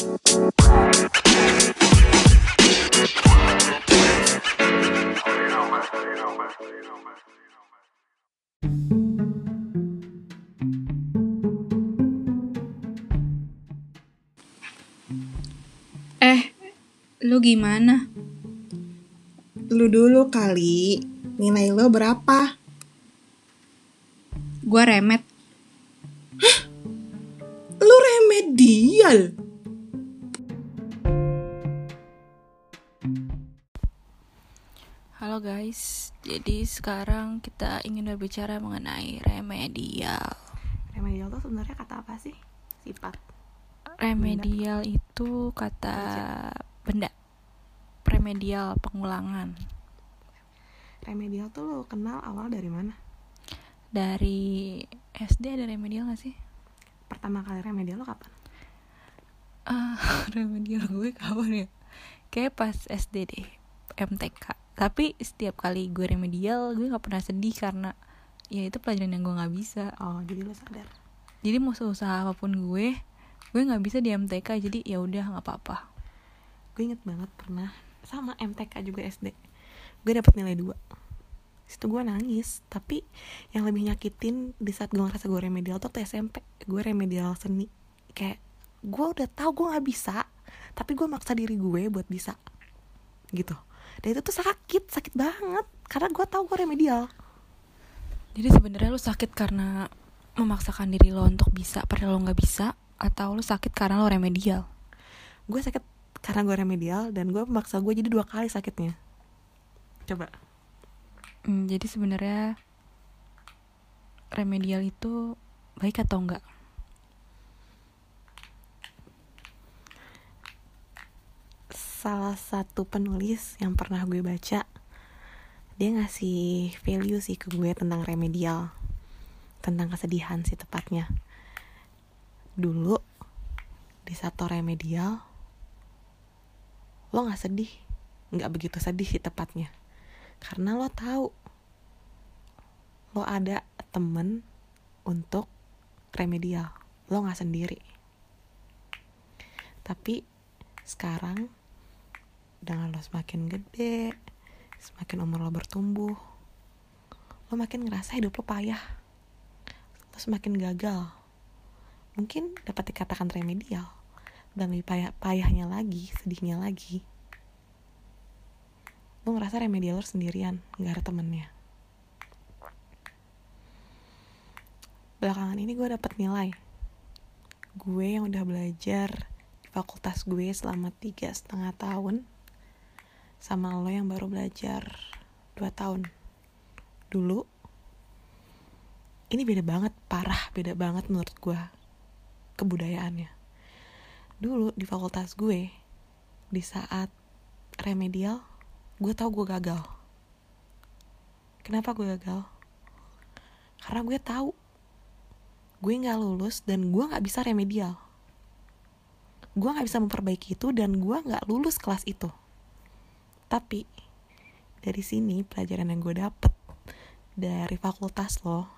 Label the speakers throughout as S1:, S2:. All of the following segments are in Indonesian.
S1: Eh, lu gimana?
S2: Lu dulu kali, nilai lo berapa?
S1: Gua remet.
S2: Lu remedial.
S3: Halo guys, jadi sekarang kita ingin berbicara mengenai remedial.
S4: remedial tuh sebenarnya kata apa sih sifat
S3: Remedial itu kata benda. Remedial pengulangan
S4: remedial tuh lo kenal awal dari mana
S3: dari SD ada remedial gak sih?
S4: pertama kali remedial lo kapan
S3: Ah, remedial gue kapan ya? Kayak pas SD deh, MTK. Tapi setiap kali gue remedial, gue nggak pernah sedih karena ya itu pelajaran yang gue nggak bisa.
S4: oh jadi lo sadar
S3: Jadi mau usaha apa pun gue, gue nggak bisa di MTK. Jadi ya udah nggak apa-apa.
S4: gue inget banget pernah sama MTK juga SD gue dapet nilai 2 situ gue nangis tapi yang lebih nyakitin di saat gue ngerasa gue remedial tuh waktu SMP gue remedial seni kayak gue udah tahu gue nggak bisa tapi gue maksa diri gue buat bisa gitu dan itu tuh sakit sakit banget karena gue tahu gue remedial
S3: Jadi sebenarnya lu sakit karena memaksakan diri lo untuk bisa padahal lo nggak bisa atau lu sakit karena lo remedial.
S4: gue sakit karena gue remedial dan gue memaksa gue jadi dua kali sakitnya coba
S3: Hmm, jadi sebenarnya remedial itu baik atau enggak?
S4: Salah satu penulis yang pernah gue baca dia ngasih value sih ke gue tentang remedial tentang kesedihan sih tepatnya. Dulu di satu remedial lo nggak sedih nggak begitu sedih sih tepatnya. Karena lo tahu lo ada temen untuk remedial lo nggak sendiri. Tapi sekarang dengan lo semakin gede semakin umur lo bertumbuh lo makin ngerasa hidup lo payah lo semakin gagal. Mungkin dapat dikatakan remedial dan lebih payah payahnya lagi sedihnya lagi. Lo ngerasa remedial lo sendirian nggak ada temennya. Belakangan ini gue dapet nilai. Gue yang udah belajar di fakultas gue selama tiga setengah tahun sama lo yang baru belajar dua tahun. Dulu ini beda banget parah beda banget menurut gue kebudayaannya. Dulu di fakultas gue di saat remedial gue tau gue gagal. Kenapa gue gagal? Karena gue tahu gue nggak lulus dan gue nggak bisa remedial. Gue nggak bisa memperbaiki itu dan gue nggak lulus kelas itu tapi dari sini pelajaran yang gue dapet dari fakultas lo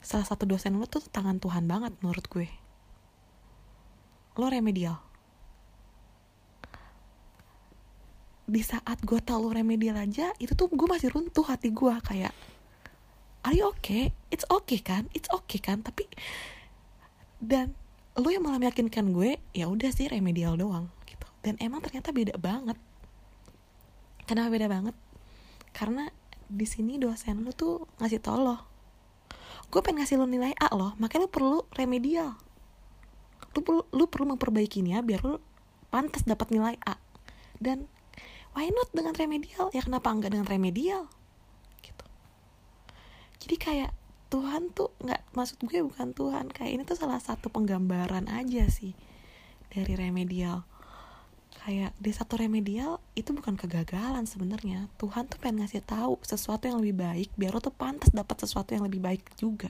S4: salah satu dosen lo tuh tangan Tuhan banget menurut gue. Lo remedial. Di saat gue tau lo remedial aja itu tuh gue masih runtuh hati gue kayak are you okay? It's okay kan? It's okay kan? Tapi dan lo yang malah meyakinkan gue ya udah sih remedial doang dan emang ternyata beda banget. Kenapa beda banget? Karena di sini dosen lu tuh ngasih tau lo gue pengen ngasih lo nilai A loh makanya lo perlu remedial. Lu perlu lu perlu memperbaikinya biar lu pantas dapat nilai A. Dan why not dengan remedial? Ya kenapa enggak dengan remedial? Gitu. Jadi kayak Tuhan tuh nggak maksud gue bukan Tuhan kayak ini tuh salah satu penggambaran aja sih dari remedial kayak di satu remedial itu bukan kegagalan sebenarnya. Tuhan tuh pengen ngasih tahu sesuatu yang lebih baik biar lo tuh pantas dapat sesuatu yang lebih baik juga.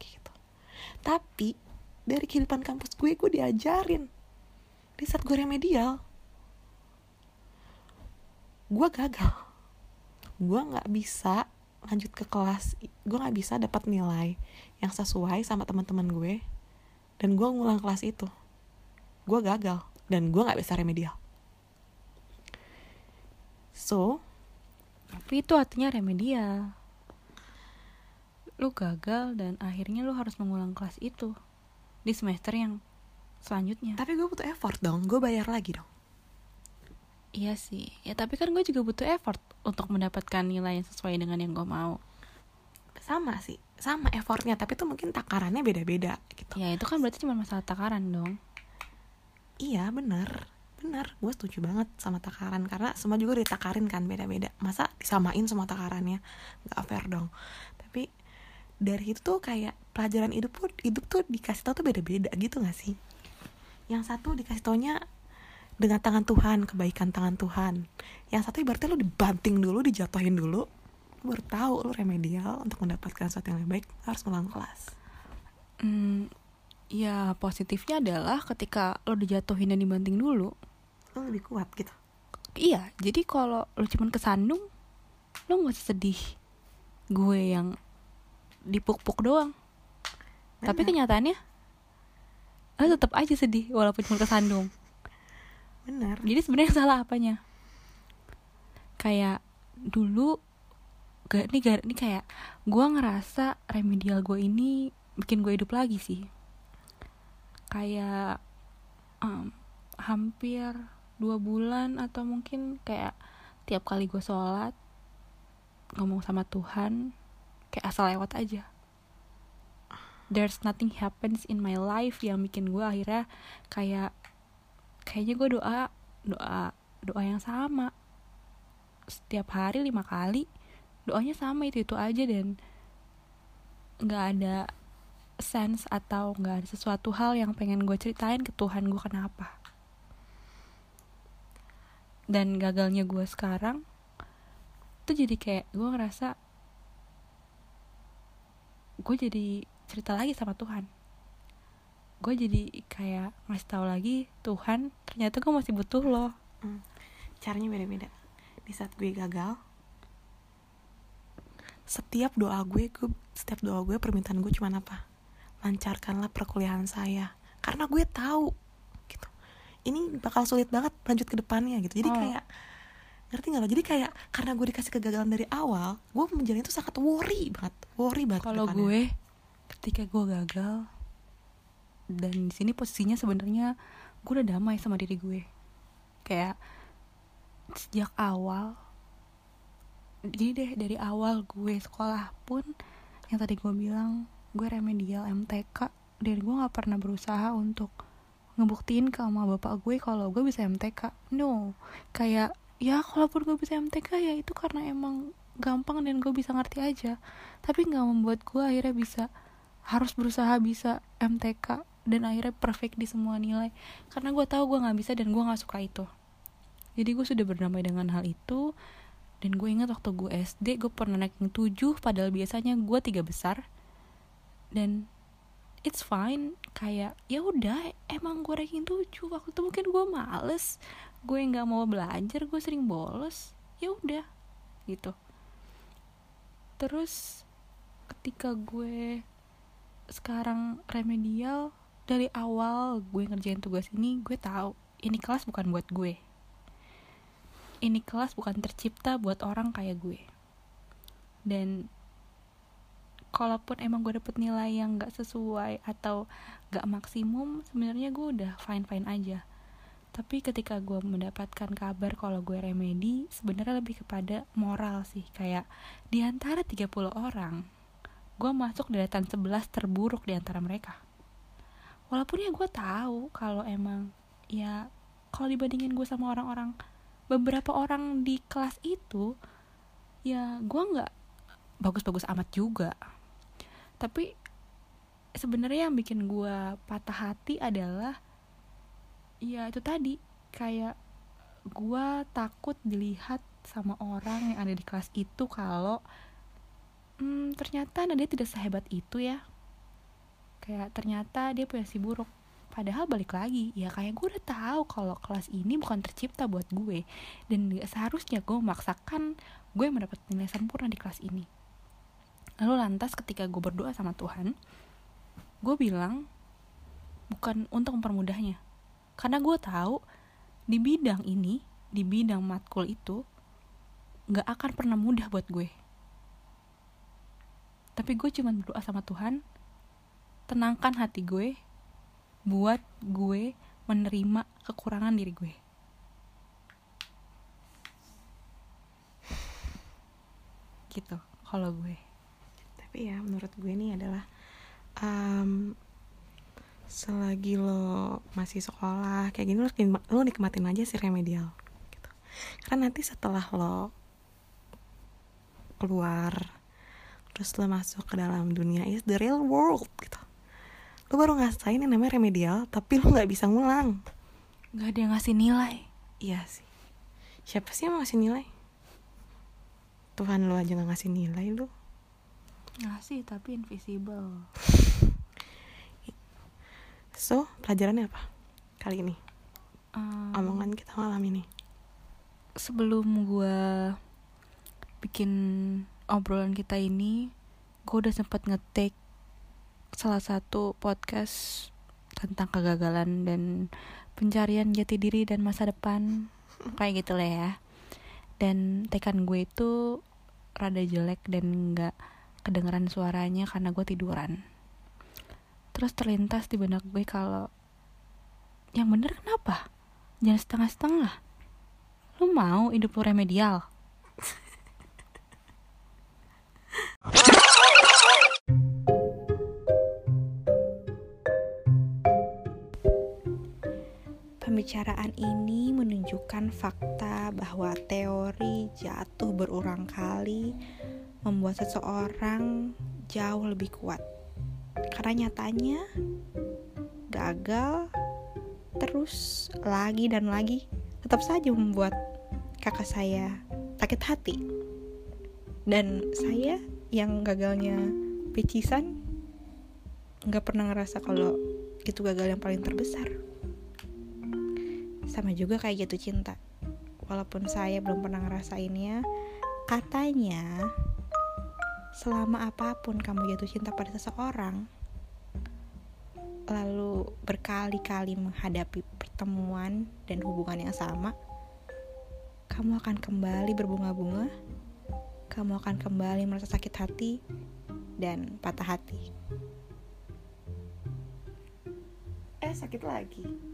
S4: Gitu. Tapi dari kehidupan kampus gue gue diajarin. Di saat gue remedial gue gagal. Gue nggak bisa lanjut ke kelas gue nggak bisa dapat nilai yang sesuai sama teman-teman gue dan gue ngulang kelas itu. Gue gagal dan gue nggak bisa remedial so
S3: Tapi itu artinya remedial. Lu gagal dan akhirnya lu harus mengulang kelas itu di semester yang selanjutnya.
S4: tapi gue butuh effort dong gue bayar lagi dong
S3: Iya sih. Ya tapi kan gue juga butuh effort untuk mendapatkan nilai yang sesuai dengan yang gue mau.
S4: sama sih sama effortnya tapi tuh mungkin takarannya beda-beda gitu
S3: Ya itu kan berarti cuma masalah takaran dong.
S4: Iya bener bener gue setuju banget sama takaran karena semua juga ditakarin kan beda-beda. Masa disamain semua takarannya? Nggak fair dong. Tapi dari itu tuh kayak pelajaran hidup tuh hidup tuh dikasih tau tuh beda-beda gitu gak sih? Yang satu dikasih taunya dengan tangan Tuhan kebaikan tangan Tuhan. Yang satu ibaratnya lu dibanting dulu dijatuhin dulu lu baru tahu lu remedial untuk mendapatkan sesuatu yang lebih baik harus ngulang kelas.
S3: Hmm, ya positifnya adalah ketika lo dijatuhin dan dibanting dulu.
S4: lu lebih kuat gitu
S3: Iya, jadi kalau lo cuman kesandung, lo nggak sedih. Gue yang dipuk-puk doang. Tapi
S4: Bener.
S3: kenyataannya, lo tetap aja sedih walaupun cuma kesandung.
S4: bener
S3: Jadi sebenarnya salah apanya? Kayak dulu, gak, ini, gak, ini kayak gue ngerasa remedial gue ini bikin gue hidup lagi sih. Kayak em, hampir dua bulan atau mungkin kayak tiap kali gue sholat ngomong sama Tuhan kayak asal lewat aja. There's nothing happens in my life yang bikin gue akhirnya kayak kayaknya gue doa doa doa yang sama setiap hari lima kali doanya sama itu itu aja dan nggak ada sense atau nggak ada sesuatu hal yang pengen gue ceritain ke Tuhan gue kenapa. Dan gagalnya gue sekarang itu jadi kayak gue ngerasa gue jadi cerita lagi sama Tuhan. Gue jadi kayak ngasih tahu lagi Tuhan ternyata gue masih butuh lo.
S4: Caranya beda-beda. Di saat gue gagal setiap doa gue, gue setiap doa gue permintaan gue cuma apa lancarkanlah perkuliahan saya. Karena gue tahu gitu. Ini bakal sulit banget lanjut ke depannya gitu. Jadi
S3: Oh.
S4: kayak ngerti nggak lo? Jadi kayak karena gue dikasih kegagalan dari awal gue menjalani itu sangat worry banget worry banget
S3: kalau gue ketika gue gagal dan di sini posisinya sebenarnya gue udah damai sama diri gue. Kayak sejak awal jadi deh dari awal gue sekolah pun yang tadi gue bilang gue remedial MTK dan gue nggak pernah berusaha untuk ngebuktiin ke sama bapak gue kalau gue bisa MTK no. Kayak ya kalaupun gue bisa MTK ya itu karena emang gampang dan gue bisa ngerti aja. Tapi nggak membuat gue akhirnya bisa harus berusaha bisa MTK dan akhirnya perfect di semua nilai. Karena gue tahu gue nggak bisa dan gue nggak suka itu. Jadi gue sudah berdamai dengan hal itu. Dan gue ingat waktu gue SD gue pernah ranking 7 padahal biasanya gue tiga besar dan it's fine kayak ya udah emang gue ranking 7 waktu itu mungkin gue males. Gue nggak mau belajar gue sering bolos. Ya udah gitu. Terus ketika gue sekarang remedial dari awal gue ngerjain tugas ini gue tahu ini kelas bukan buat gue. Ini kelas bukan tercipta buat orang kayak gue. Dan kalaupun emang gue dapet nilai yang gak sesuai atau gak maksimum sebenarnya gue udah fine fine aja. Tapi ketika gue mendapatkan kabar kalau gue remedi sebenarnya lebih kepada moral sih. Kayak di antara 30 orang gue masuk deretan 11 terburuk di antara mereka. Walaupun ya gue tahu kalau emang ya kalau dibandingin gue sama orang-orang beberapa orang di kelas itu ya gue nggak bagus-bagus amat juga tapi sebenarnya yang bikin gue patah hati adalah ya itu tadi kayak gue takut dilihat sama orang yang ada di kelas itu kalau hmm, ternyata Nadia tidak sehebat itu ya. Kayak ternyata dia punya si buruk. Padahal balik lagi ya kayak gue udah tahu kalau kelas ini bukan tercipta buat gue. Dan seharusnya gue memaksakan gue mendapat nilai sempurna di kelas ini lalu lantas ketika gue berdoa sama Tuhan gue bilang bukan untuk mempermudahnya karena gue tahu di bidang ini di bidang matkul itu nggak akan pernah mudah buat gue tapi gue cuma berdoa sama Tuhan tenangkan hati gue buat gue menerima kekurangan diri gue. Gitu kalau gue
S4: tapi ya menurut gue ini adalah um, selagi lo masih sekolah kayak gini lo, lo nikmatin aja sih remedial gitu. karena nanti setelah lo keluar terus lo masuk ke dalam dunia is the real world gitu. Lo baru ngasain yang namanya remedial tapi lo nggak bisa ngulang.
S3: Nggak ada yang ngasih nilai.
S4: Iya sih. Siapa sih yang mau ngasih nilai? Tuhan lo aja gak ngasih nilai lo
S3: ngasih tapi invisible.
S4: So pelajarannya apa kali ini?
S3: Um,
S4: omongan kita malam ini.
S3: sebelum gue bikin obrolan kita ini gue udah sempat ngetik salah satu podcast tentang kegagalan dan pencarian jati diri dan masa depan. Kayak gitu lah ya. Dan tekan gue itu rada jelek dan nggak kedengeran suaranya karena gue tiduran. Terus terlintas di benak gue kalau yang bener kenapa? Jangan setengah-setengah. Lu mau hidup lu remedial? Pembicaraan ini menunjukkan fakta bahwa teori jatuh berulang kali membuat seseorang jauh lebih kuat. Karena nyatanya gagal terus lagi dan lagi tetap saja membuat kakak saya sakit hati. Dan saya yang gagalnya pecisan nggak pernah ngerasa kalau itu gagal yang paling terbesar sama juga kayak jatuh cinta walaupun saya belum pernah ngerasainnya katanya selama apa pun kamu jatuh cinta pada seseorang lalu berkali-kali menghadapi pertemuan dan hubungan yang sama kamu akan kembali berbunga-bunga kamu akan kembali merasa sakit hati dan patah hati.
S4: Eh sakit lagi